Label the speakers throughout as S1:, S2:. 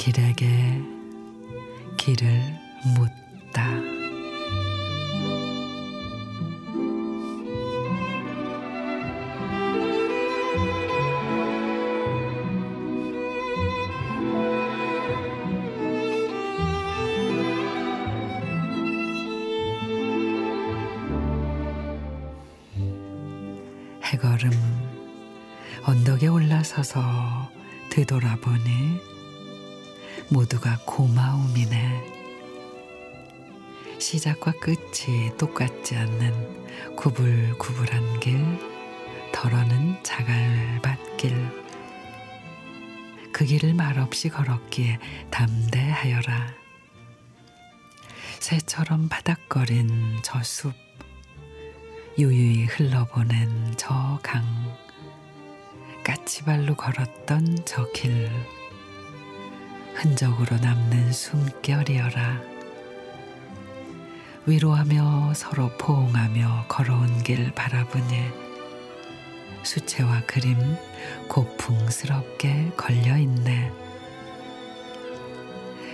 S1: 길에게 길을 묻다. 해걸음 언덕에 올라서서 되돌아보니 모두가 고마움이네. 시작과 끝이 똑같지 않는 구불구불한 길, 덜어는 자갈밭길. 그 길을 말없이 걸었기에 담대하여라. 새처럼 바닥거린 저 숲, 유유히 흘러보낸 저 강, 까치발로 걸었던 저 길, 흔적으로 남는 숨결이여라. 위로하며 서로 포옹하며 걸어온 길 바라보니 수채화 그림 고풍스럽게 걸려 있네.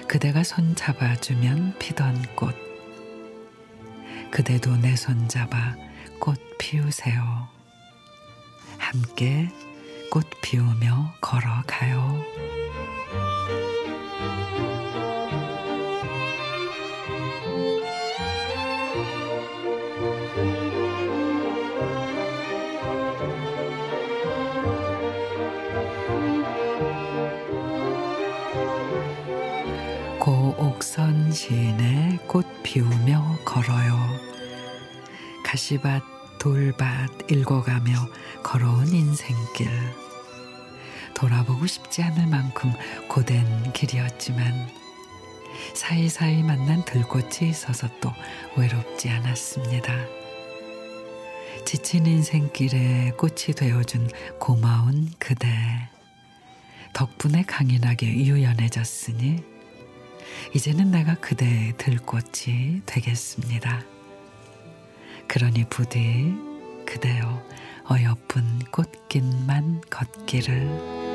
S1: 그대가 손 잡아주면 피던 꽃. 그대도 내 손 잡아 꽃 피우세요. 함께 꽃 피우며 걸어가요. 고옥선 시인의 꽃 피우며 걸어요. 가시밭 돌밭 읽어가며 걸어온 인생길. 돌아보고 싶지 않을 만큼 고된 길이었지만 사이사이 만난 들꽃이 있어서 또 외롭지 않았습니다. 지친 인생길에 꽃이 되어준 고마운 그대. 덕분에 강인하게 유연해졌으니 이제는 내가 그대의 들꽃이 되겠습니다. 그러니 부디 그대여 어여쁜 꽃길만 걷기를